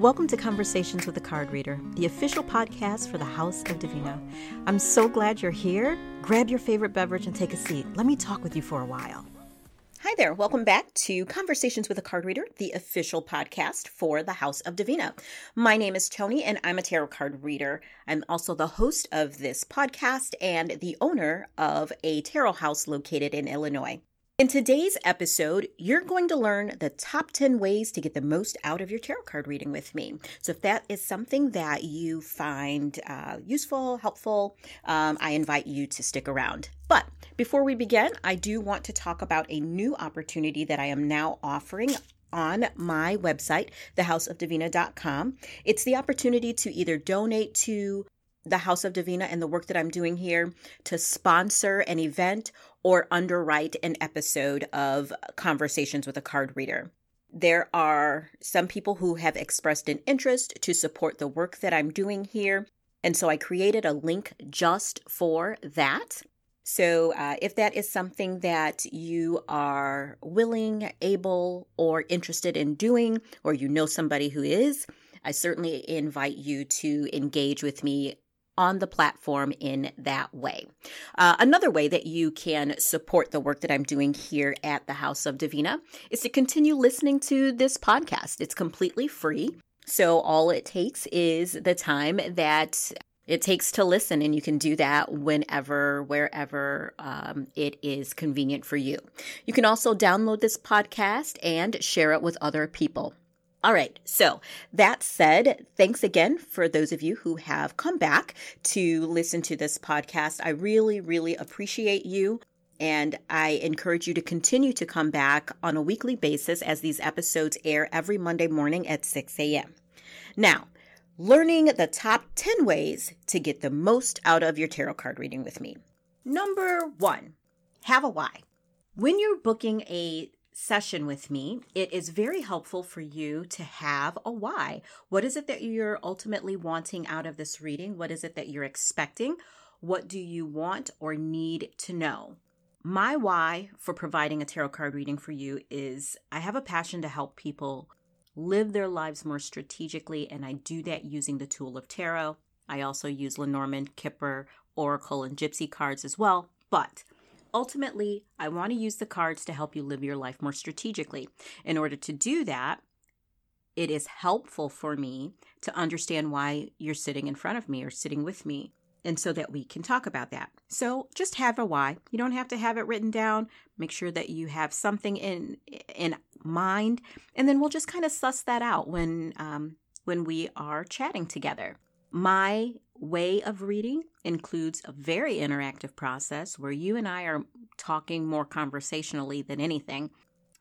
Welcome to Conversations with a Card Reader, the official podcast for the House of Divina. I'm so glad you're here. Grab your favorite beverage and take a seat. Let me talk with you for a while. Hi there. Welcome back to Conversations with a Card Reader, the official podcast for the House of Divina. My name is Tony and I'm a tarot card reader. I'm also the host of this podcast and the owner of a tarot house located in Illinois. In today's episode, you're going to learn the top 10 ways to get the most out of your tarot card reading with me. So, if that is something that you find uh, useful, helpful, um, I invite you to stick around. But before we begin, I do want to talk about a new opportunity that I am now offering on my website, thehouseofdivina.com. It's the opportunity to either donate to the House of Divina and the work that I'm doing here to sponsor an event or underwrite an episode of Conversations with a Card Reader. There are some people who have expressed an interest to support the work that I'm doing here. And so I created a link just for that. So, uh, if that is something that you are willing, able, or interested in doing, or you know somebody who is, I certainly invite you to engage with me on the platform in that way. Uh, another way that you can support the work that I'm doing here at the House of Divina is to continue listening to this podcast. It's completely free. So all it takes is the time that it takes to listen, and you can do that whenever, wherever um, it is convenient for you. You can also download this podcast and share it with other people. All right. So that said, thanks again for those of you who have come back to listen to this podcast. I really, really appreciate you. And I encourage you to continue to come back on a weekly basis as these episodes air every Monday morning at 6 a.m. Now, learning the top 10 ways to get the most out of your tarot card reading with me. Number one, have a why. When you're booking a session with me, it is very helpful for you to have a why. What is it that you're ultimately wanting out of this reading? What is it that you're expecting? What do you want or need to know? My why for providing a tarot card reading for you is I have a passion to help people live their lives more strategically, and I do that using the tool of tarot. I also use Lenormand, Kipper, Oracle, and Gypsy cards as well. But Ultimately, I want to use the cards to help you live your life more strategically. In order to do that, it is helpful for me to understand why you're sitting in front of me or sitting with me and so that we can talk about that. So just have a why. You don't have to have it written down. Make sure that you have something in in mind, and then we'll just kind of suss that out when um, when we are chatting together. My way of reading includes a very interactive process where you and I are talking more conversationally than anything.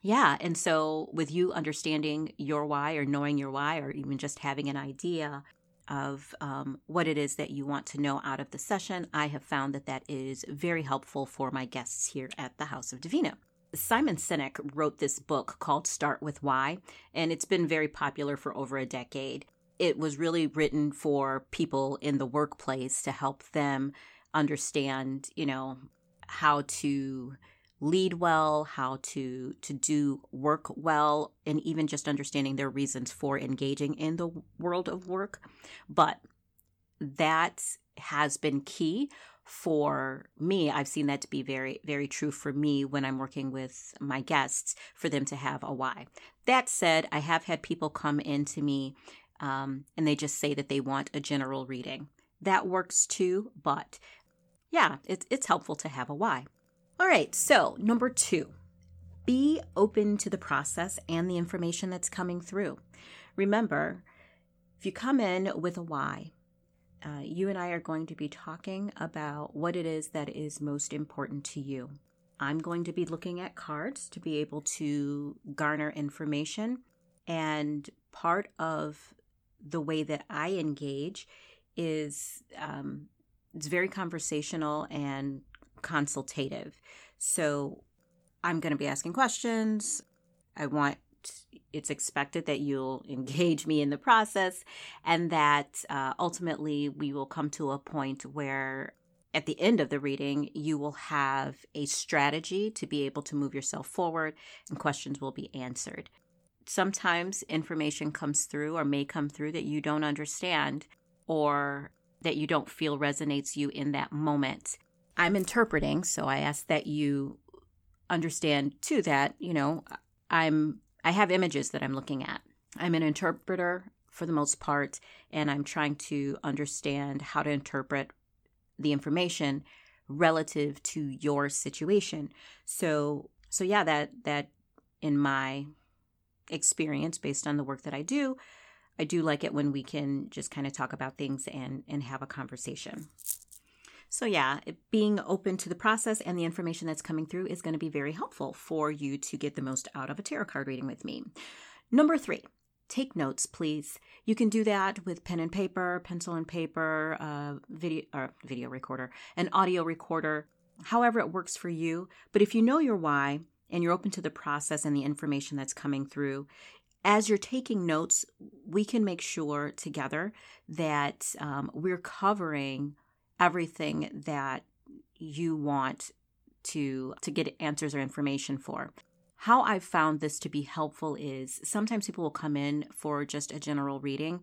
Yeah, and so with you understanding your why or knowing your why or even just having an idea of um, what it is that you want to know out of the session, I have found that that is very helpful for my guests here at the House of Divina. Simon Sinek wrote this book called Start with Why, and it's been very popular for over a decade it was really written for people in the workplace to help them understand, you know, how to lead well, how to to do work well, and even just understanding their reasons for engaging in the world of work. But that has been key for me. I've seen that to be very, very true for me when I'm working with my guests for them to have a why. That said, I have had people come into me um, and they just say that they want a general reading. That works too, but yeah, it's, it's helpful to have a why. All right, so number two, be open to the process and the information that's coming through. Remember, if you come in with a why, uh, you and I are going to be talking about what it is that is most important to you. I'm going to be looking at cards to be able to garner information. And part of the way that I engage is um, it's very conversational and consultative. So I'm going to be asking questions. I want it's expected that you'll engage me in the process and that uh, ultimately we will come to a point where at the end of the reading you will have a strategy to be able to move yourself forward and questions will be answered sometimes information comes through or may come through that you don't understand or that you don't feel resonates you in that moment. I'm interpreting, so I ask that you understand too that, you know, I'm I have images that I'm looking at. I'm an interpreter for the most part and I'm trying to understand how to interpret the information relative to your situation. So so yeah, that that in my experience based on the work that I do, I do like it when we can just kind of talk about things and and have a conversation. So yeah, being open to the process and the information that's coming through is going to be very helpful for you to get the most out of a tarot card reading with me. Number 3, take notes, please. You can do that with pen and paper, pencil and paper, uh, video or video recorder, an audio recorder, however it works for you. But if you know your why and you're open to the process and the information that's coming through, as you're taking notes, we can make sure together that um, we're covering everything that you want to to get answers or information for. How I've found this to be helpful is sometimes people will come in for just a general reading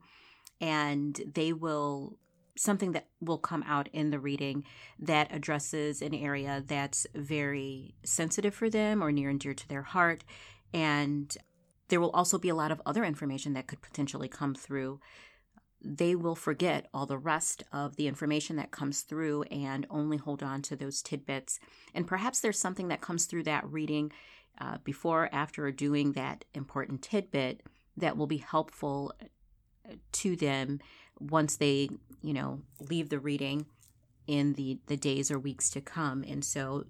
and they will something that will come out in the reading that addresses an area that's very sensitive for them or near and dear to their heart and there will also be a lot of other information that could potentially come through. They will forget all the rest of the information that comes through and only hold on to those tidbits. And perhaps there's something that comes through that reading uh, before, after, or doing that important tidbit that will be helpful uh, to them once they, you know, leave the reading in the, the days or weeks to come. And so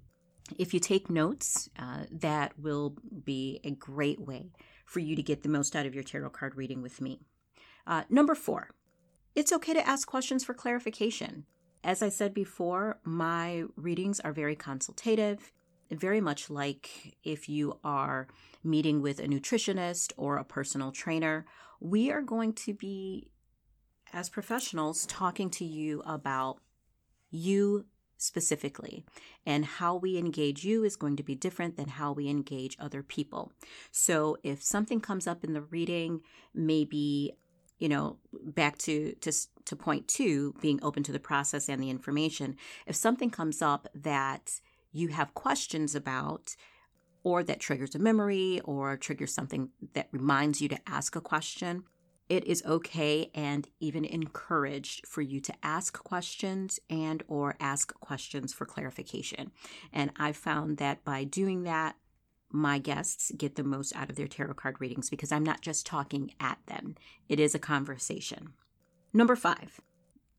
if you take notes, uh, that will be a great way for you to get the most out of your tarot card reading with me. Uh, number four, it's okay to ask questions for clarification. As I said before, my readings are very consultative, very much like if you are meeting with a nutritionist or a personal trainer. We are going to be, as professionals, talking to you about you specifically. And how we engage you is going to be different than how we engage other people. So if something comes up in the reading, maybe you know back to to to point 2 being open to the process and the information if something comes up that you have questions about or that triggers a memory or triggers something that reminds you to ask a question it is okay and even encouraged for you to ask questions and or ask questions for clarification. And i've found that by doing that my guests get the most out of their tarot card readings because i'm not just talking at them. It is a conversation. Number five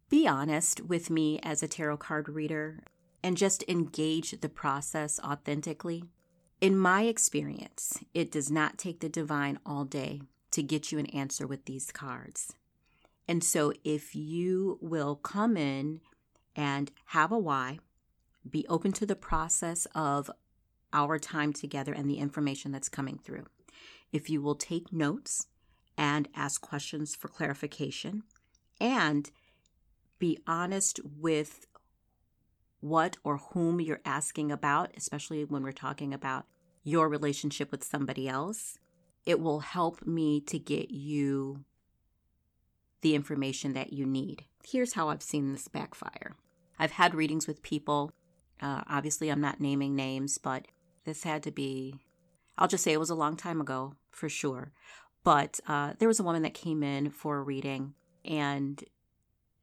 be honest with me as a tarot card reader and just engage the process authentically. In my experience, it does not take the divine all day to get you an answer with these cards. And so if you will come in and have a why, be open to the process of our time together and the information that's coming through. If you will take notes and ask questions for clarification and be honest with what or whom you're asking about, especially when we're talking about your relationship with somebody else, it will help me to get you the information that you need. Here's how I've seen this backfire I've had readings with people. Uh, obviously, I'm not naming names, but this had to be, I'll just say it was a long time ago for sure. But uh, there was a woman that came in for a reading, and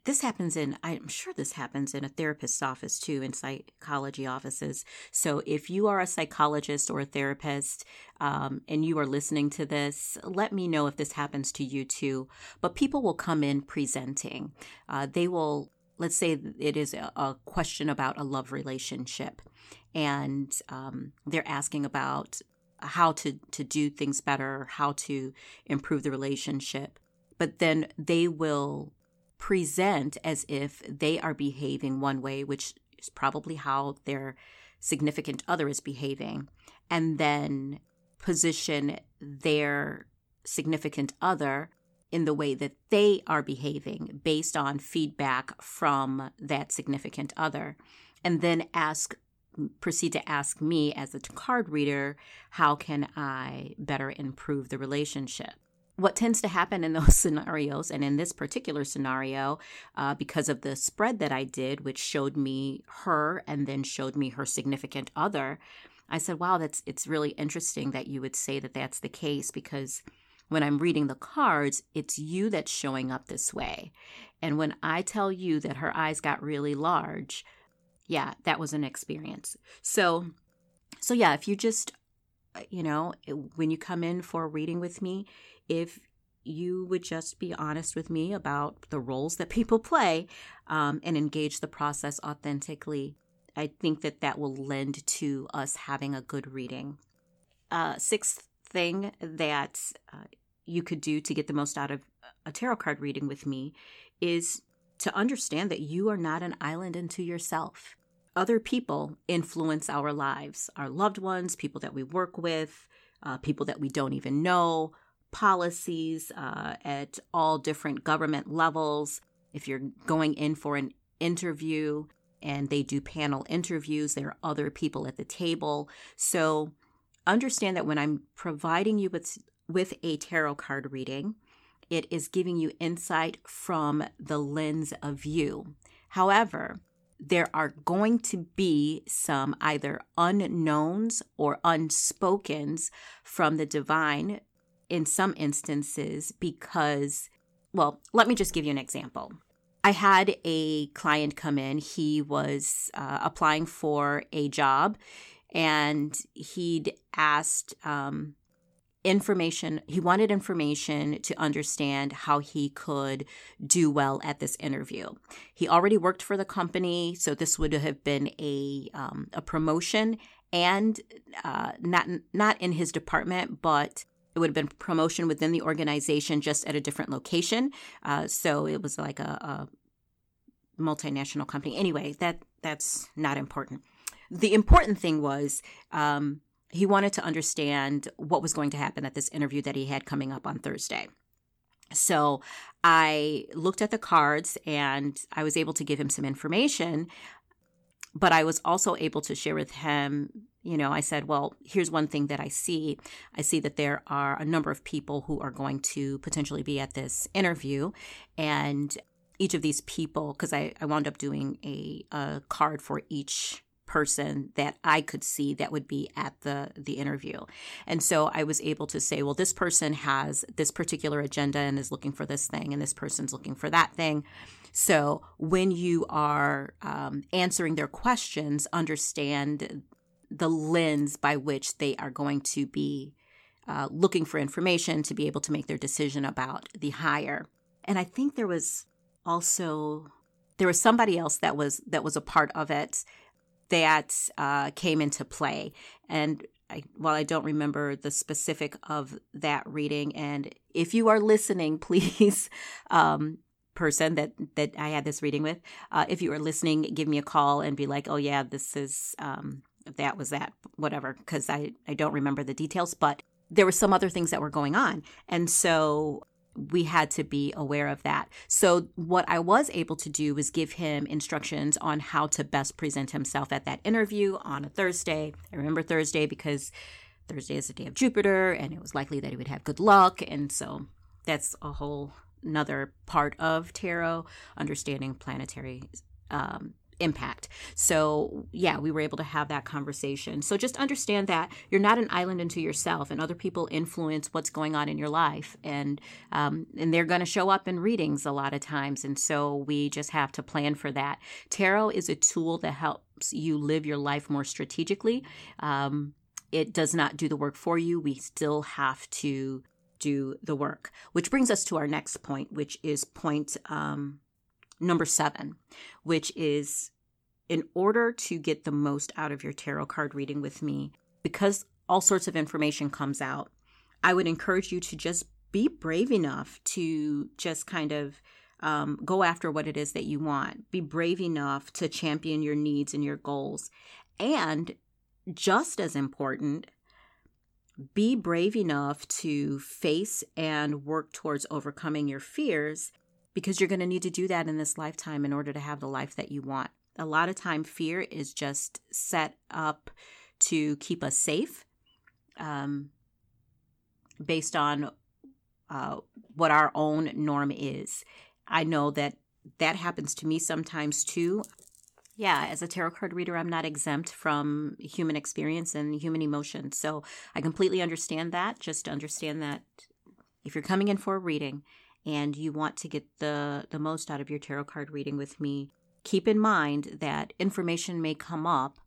this happens in i'm sure this happens in a therapist's office too in psychology offices. So if you are a psychologist or a therapist um, and you are listening to this let me know if this happens to you too. But people will come in presenting. Uh, they will let's say it is a, a, question about a love relationship and um, they're asking about how to, to do things better how to improve the relationship. But then they will present as if they are behaving one way, which is probably how their significant other is behaving, and then position their significant other in the way that they are behaving based on feedback from that significant other, and then ask proceed to ask me as a card reader, how can I better improve the relationship? What tends to happen in those scenarios, and in this particular scenario, uh, because of the spread that I did, which showed me her and then showed me her significant other, I said, "Wow, that's it's really interesting that you would say that that's the case because." when I'm reading the cards, it's you that's showing up this way. And when I tell you that her eyes got really large, yeah, that was an experience. So, so yeah, if you just, uh, you know, when you come in for a reading with me, if you would just be honest with me about the roles that people play um, and engage the process authentically, I think that that will lend to us having a good reading. Uh, sixth thing that uh, you could do to get the most out of a tarot card reading with me is to understand that you are not an island unto yourself other people influence our lives our loved ones, people that we work with, uh, people that we don't even know, policies uh, at all different government levels. If you're going in for an interview and they do panel interviews, there are other people at the table. So understand that when I'm providing you with, with a tarot card reading, it is giving you insight from the lens of you. However, there are going to be some either unknowns or unspokens from the divine in some instances because, well, let me just give you an example. I had a client come in. He was uh, applying for a job and he'd asked um, information he wanted information to understand how he could do well at this interview he already worked for the company so this would have been a um, a promotion and uh, not not in his department but it would have been promotion within the organization just at a different location. Uh, so it was like a, a multinational company. Anyway that that's not important. The important thing was um, he wanted to understand what was going to happen at this interview that he had coming up on Thursday. So I looked at the cards and I was able to give him some information, but I was also able to share with him. You know, I said, well, here's one thing that I see. I see that there are a number of people who are going to potentially be at this interview. And each of these people, because I, I wound up doing a, a card for each person that I could see that would be at the the interview. And so I was able to say, well, this person has this particular agenda and is looking for this thing, and this person's looking for that thing. So when you are um, answering their questions, understand the lens by which they are going to be uh, looking for information to be able to make their decision about the hire. And I think there was also there was somebody else that was that was a part of it that uh, came into play. And I, while I don't remember the specific of that reading, and if you are listening, please, um, person that that I had this reading with, uh, if you are listening, give me a call and be like, oh yeah, this is um, that was that, whatever, because I I don't remember the details, but there were some other things that were going on, and so we had to be aware of that. So, what I was able to do was give him instructions on how to best present himself at that interview on a Thursday. I remember Thursday because Thursday is the day of Jupiter, and it was likely that he would have good luck. And so, that's a whole another part of tarot, understanding planetary um, impact. So, yeah, we were able to have that conversation. So, just understand that you're not an island unto yourself, and other people influence what's going on in your life, and um, and they're going to show up in readings a lot of times. And so, we just have to plan for that. Tarot is a tool that helps you live your life more strategically. Um, it does not do the work for you. We still have to do the work, which brings us to our next point, which is point um, number seven, which is in order to get the most out of your tarot card reading with me, because all sorts of information comes out, I would encourage you to just be brave enough to just kind of um, go after what it is that you want. Be brave enough to champion your needs and your goals. And just as important, be brave enough to face and work towards overcoming your fears because you're going to need to do that in this lifetime in order to have the life that you want. A lot of time, fear is just set up to keep us safe um, based on uh, what our own norm is. I know that that happens to me sometimes too. Yeah, as a tarot card reader, I'm not exempt from human experience and human emotion. So I completely understand that. Just understand that if you're coming in for a reading and you want to get the, the most out of your tarot card reading with me, keep in mind that information may come up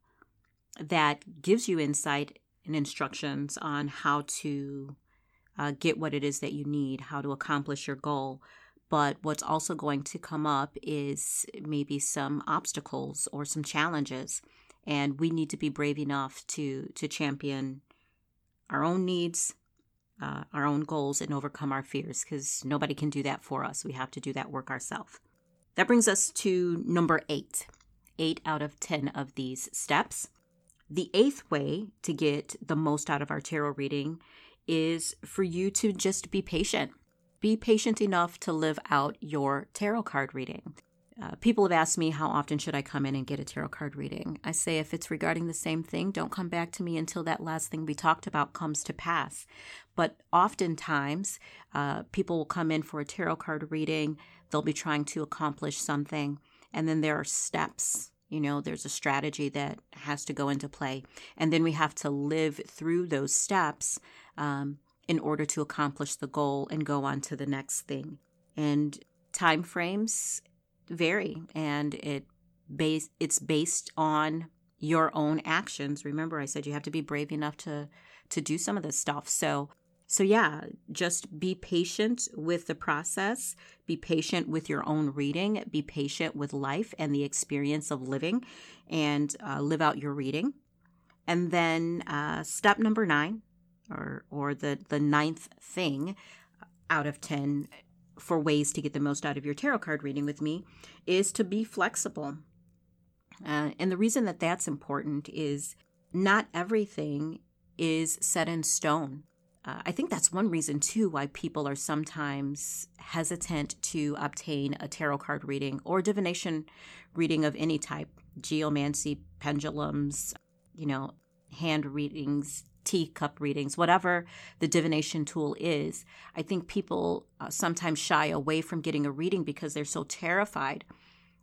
that gives you insight and instructions on how to uh, get what it is that you need, how to accomplish your goal. But what's also going to come up is maybe some obstacles or some challenges. And we need to be brave enough to, to champion our own needs, uh, our own goals, and overcome our fears because nobody can do that for us. We have to do that work ourselves. That brings us to number eight. Eight out of 10 of these steps. The eighth way to get the most out of our tarot reading is for you to just be patient. Be patient enough to live out your tarot card reading. Uh, people have asked me how often should I come in and get a tarot card reading. I say if it's regarding the same thing, don't come back to me until that last thing we talked about comes to pass. But oftentimes, uh, people will come in for a tarot card reading. They'll be trying to accomplish something, and then there are steps you know, there's a strategy that has to go into play. And then we have to live through those steps um, in order to accomplish the goal and go on to the next thing. And time frames vary and it base it's based on your own actions. Remember I said you have to be brave enough to to do some of this stuff. So so, yeah, just be patient with the process, be patient with your own reading, be patient with life and the experience of living, and uh, live out your reading. And then, uh, step number nine, or, or the, the ninth thing out of 10 for ways to get the most out of your tarot card reading with me, is to be flexible. Uh, and the reason that that's important is not everything is set in stone uh, I think that's one reason too why people are sometimes hesitant to obtain a tarot card reading or divination reading of any type geomancy, pendulums, you know, hand readings, teacup readings, whatever the divination tool is. I think people uh, sometimes shy away from getting a reading because they're so terrified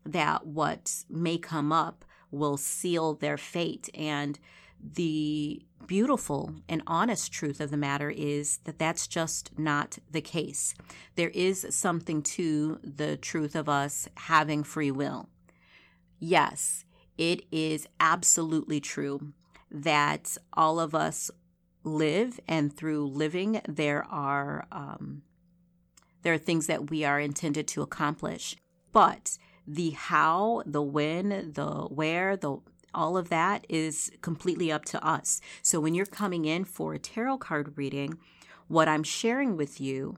that what may come up will seal their fate. And the beautiful and honest truth of the matter is that that's just not the case. There is something to the truth of us having free will. Yes, it is absolutely true that all of us live, and through living, there are um, there are things that we are intended to accomplish. But the how, the when, the where, the all of that is completely up to us. So when you're coming in for a tarot card reading, what I'm sharing with you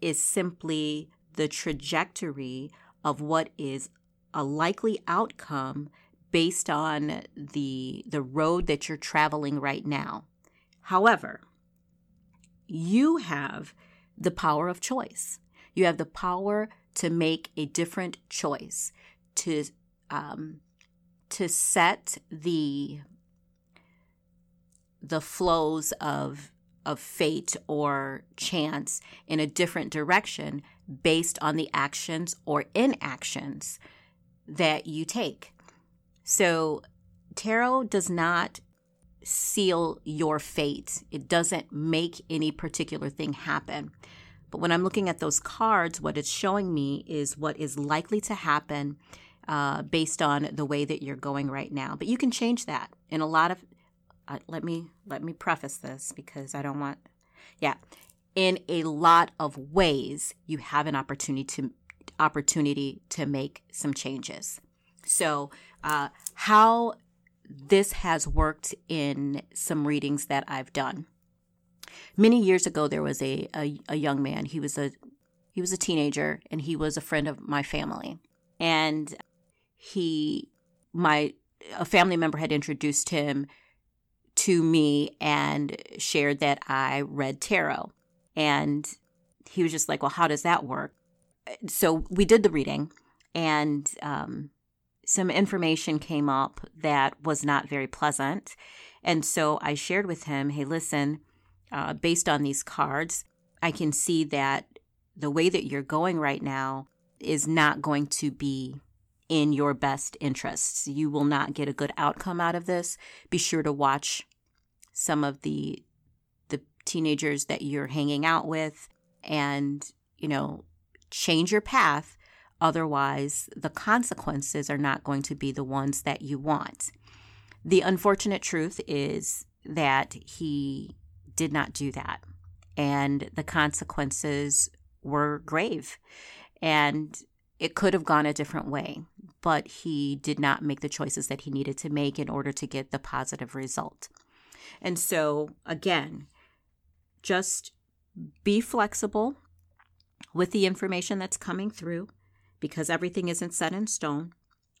is simply the trajectory of what is a likely outcome based on the the road that you're traveling right now. However, you have the power of choice. You have the power to make a different choice, to um, to set the the flows of of fate or chance in a different direction based on the actions or inactions that you take. So tarot does not seal your fate. It doesn't make any particular thing happen. But when I'm looking at those cards, what it's showing me is what is likely to happen uh, based on the way that you're going right now. But you can change that in a lot of. Uh, let me let me preface this because I don't want. Yeah, in a lot of ways, you have an opportunity to opportunity to make some changes. So, uh, how this has worked in some readings that I've done. Many years ago, there was a, a, a young man. He was a he was a teenager, and he was a friend of my family. And he my a family member had introduced him to me and shared that I read tarot. And he was just like, Well, how does that work? So we did the reading and um, some information came up that was not very pleasant. And so I shared with him, hey, listen, uh, based on these cards, I can see that the way that you're going right now is not going to be in your best interests. You will not get a good outcome out of this. Be sure to watch some of the the teenagers that you're hanging out with and, you know, change your path. Otherwise, the consequences are not going to be the ones that you want. The unfortunate truth is that he did not do that. And the consequences were grave. And it could have gone a different way, but he did not make the choices that he needed to make in order to get the positive result. And so, again, just be flexible with the information that's coming through because everything isn't set in stone.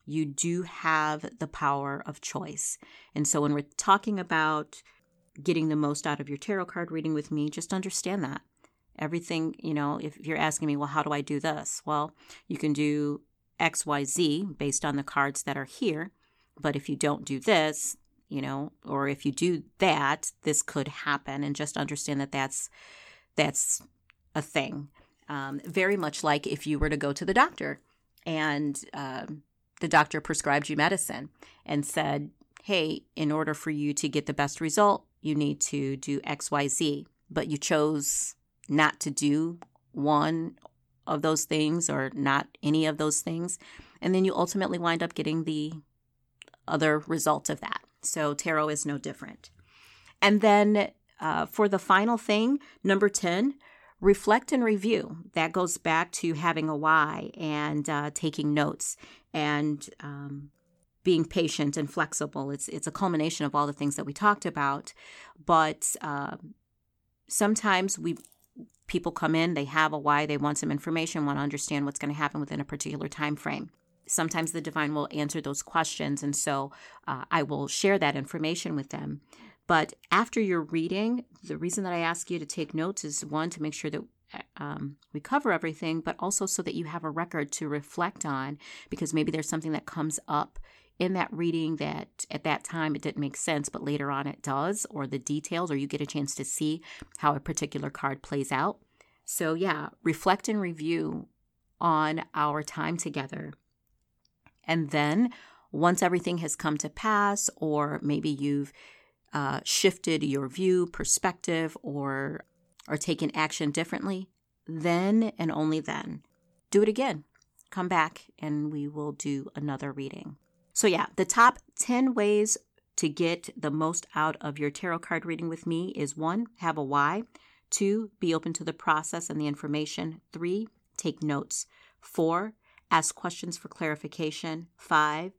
You do have the power of choice. And so, when we're talking about getting the most out of your tarot card reading with me, just understand that. Everything, you know, if you're asking me, well, how do I do this? Well, you can do XYZ based on the cards that are here. But if you don't do this, you know, or if you do that, this could happen. And just understand that that's that's a thing. Um, very much like if you were to go to the doctor and um, the doctor prescribed you medicine and said, hey, in order for you to get the best result, you need to do XYZ, but you chose not to do one of those things or not any of those things. And then you ultimately wind up getting the other result of that. So tarot is no different. And then uh, for the final thing, number 10, reflect and review. That goes back to having a why and uh, taking notes and um, being patient and flexible. It's it's a culmination of all the things that we talked about, but uh, sometimes we people come in, they have a why, they want some information, want to understand what's going to happen within a particular time frame. Sometimes the divine will answer those questions, and so uh, I will share that information with them. But after your reading, the reason that I ask you to take notes is one to make sure that um, we cover everything, but also so that you have a record to reflect on because maybe there's something that comes up in that reading that at that time it didn't make sense, but later on it does, or the details, or you get a chance to see how a particular card plays out. So, yeah, reflect and review on our time together. And then once everything has come to pass, or maybe you've uh, shifted your view, perspective, or or taken action differently, then and only then do it again. Come back and we will do another reading. So, yeah, the top 10 ways to get the most out of your tarot card reading with me is one, have a why. Two, be open to the process and the information. Three, take notes. Four, ask questions for clarification. Five,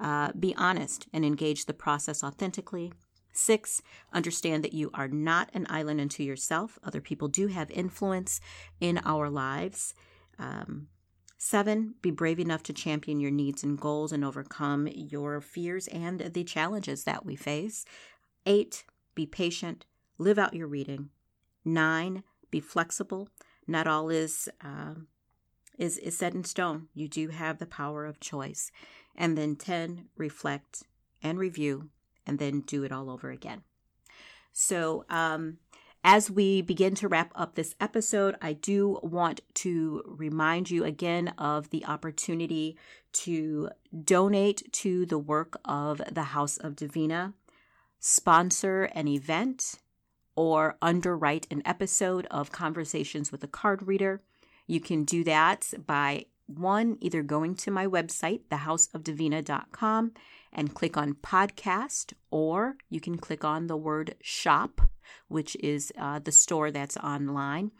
uh, be honest and engage the process authentically. Six, understand that you are not an island unto yourself. Other people do have influence in our lives. Um, Seven, be brave enough to champion your needs and goals and overcome your fears and the challenges that we face. Eight, be patient, live out your reading. Nine, be flexible. Not all is uh, is is set in stone. You do have the power of choice. And then ten, reflect and review, and then do it all over again. So, um, as we begin to wrap up this episode, I do want to remind you again of the opportunity to donate to the work of the House of Divina, sponsor an event, or underwrite an episode of Conversations with a Card Reader. You can do that by one, either going to my website, thehouseofdivina.com, and click on podcast, or you can click on the word shop which is uh, the store that's online.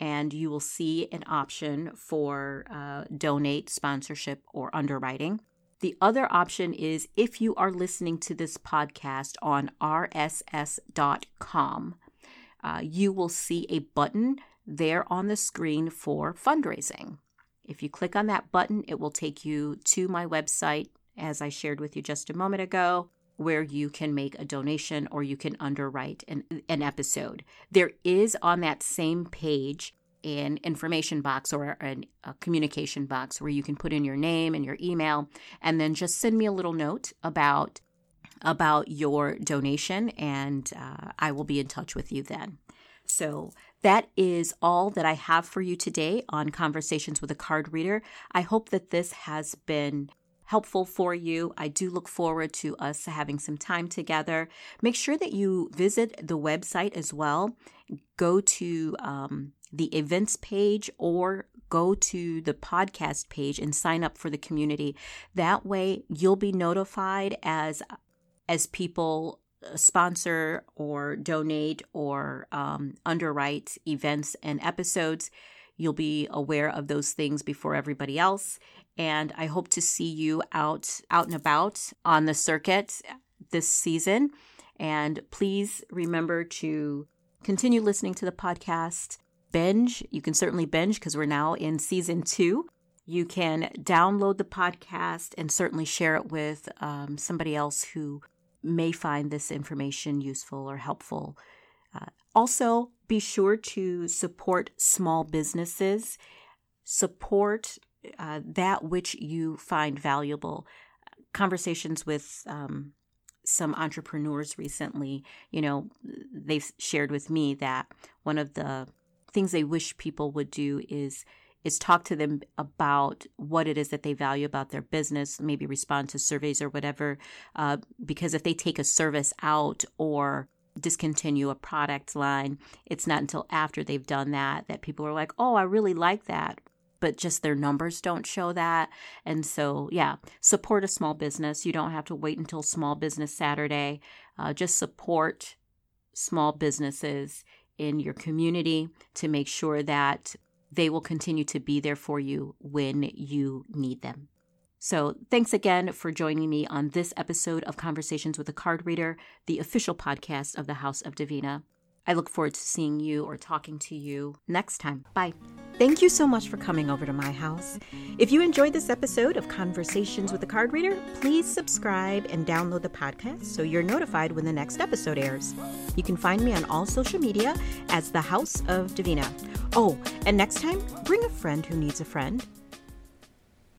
And you will see an option for uh, donate, sponsorship, or underwriting. The other option is if you are listening to this podcast on rss.com, uh, you will see a button there on the screen for fundraising. If you click on that button, it will take you to my website, as I shared with you just a moment ago where you can make a donation or you can underwrite an, an episode. There is on that same page an information box or an, a communication box where you can put in your name and your email and then just send me a little note about about your donation and uh, I will be in touch with you then. So that is all that I have for you today on Conversations with a Card Reader. I hope that this has been helpful for you. I do look forward to us having some time together. Make sure that you visit the website as well. Go to um, the events page or go to the podcast page and sign up for the community. That way, you'll be notified as as people sponsor or donate or um, underwrite events and episodes. You'll be aware of those things before everybody else. And I hope to see you out out and about on the circuit this season. And please remember to continue listening to the podcast. Binge. You can certainly binge because we're now in season two. You can download the podcast and certainly share it with um, somebody else who may find this information useful or helpful. Uh, also, be sure to support small businesses, support uh, that which you find valuable. Conversations with um, some entrepreneurs recently, you know, they've shared with me that one of the things they wish people would do is is talk to them about what it is that they value about their business, maybe respond to surveys or whatever. Uh, because if they take a service out or discontinue a product line, it's not until after they've done that that people are like, oh, I really like that. But just their numbers don't show that. And so, yeah, support a small business. You don't have to wait until Small Business Saturday. Uh, just support small businesses in your community to make sure that they will continue to be there for you when you need them. So, thanks again for joining me on this episode of Conversations with a Card Reader, the official podcast of the House of Divina. I look forward to seeing you or talking to you next time. Bye. Thank you so much for coming over to my house. If you enjoyed this episode of Conversations with a Card Reader, please subscribe and download the podcast so you're notified when the next episode airs. You can find me on all social media as the House of Divina. Oh, and next time, bring a friend who needs a friend.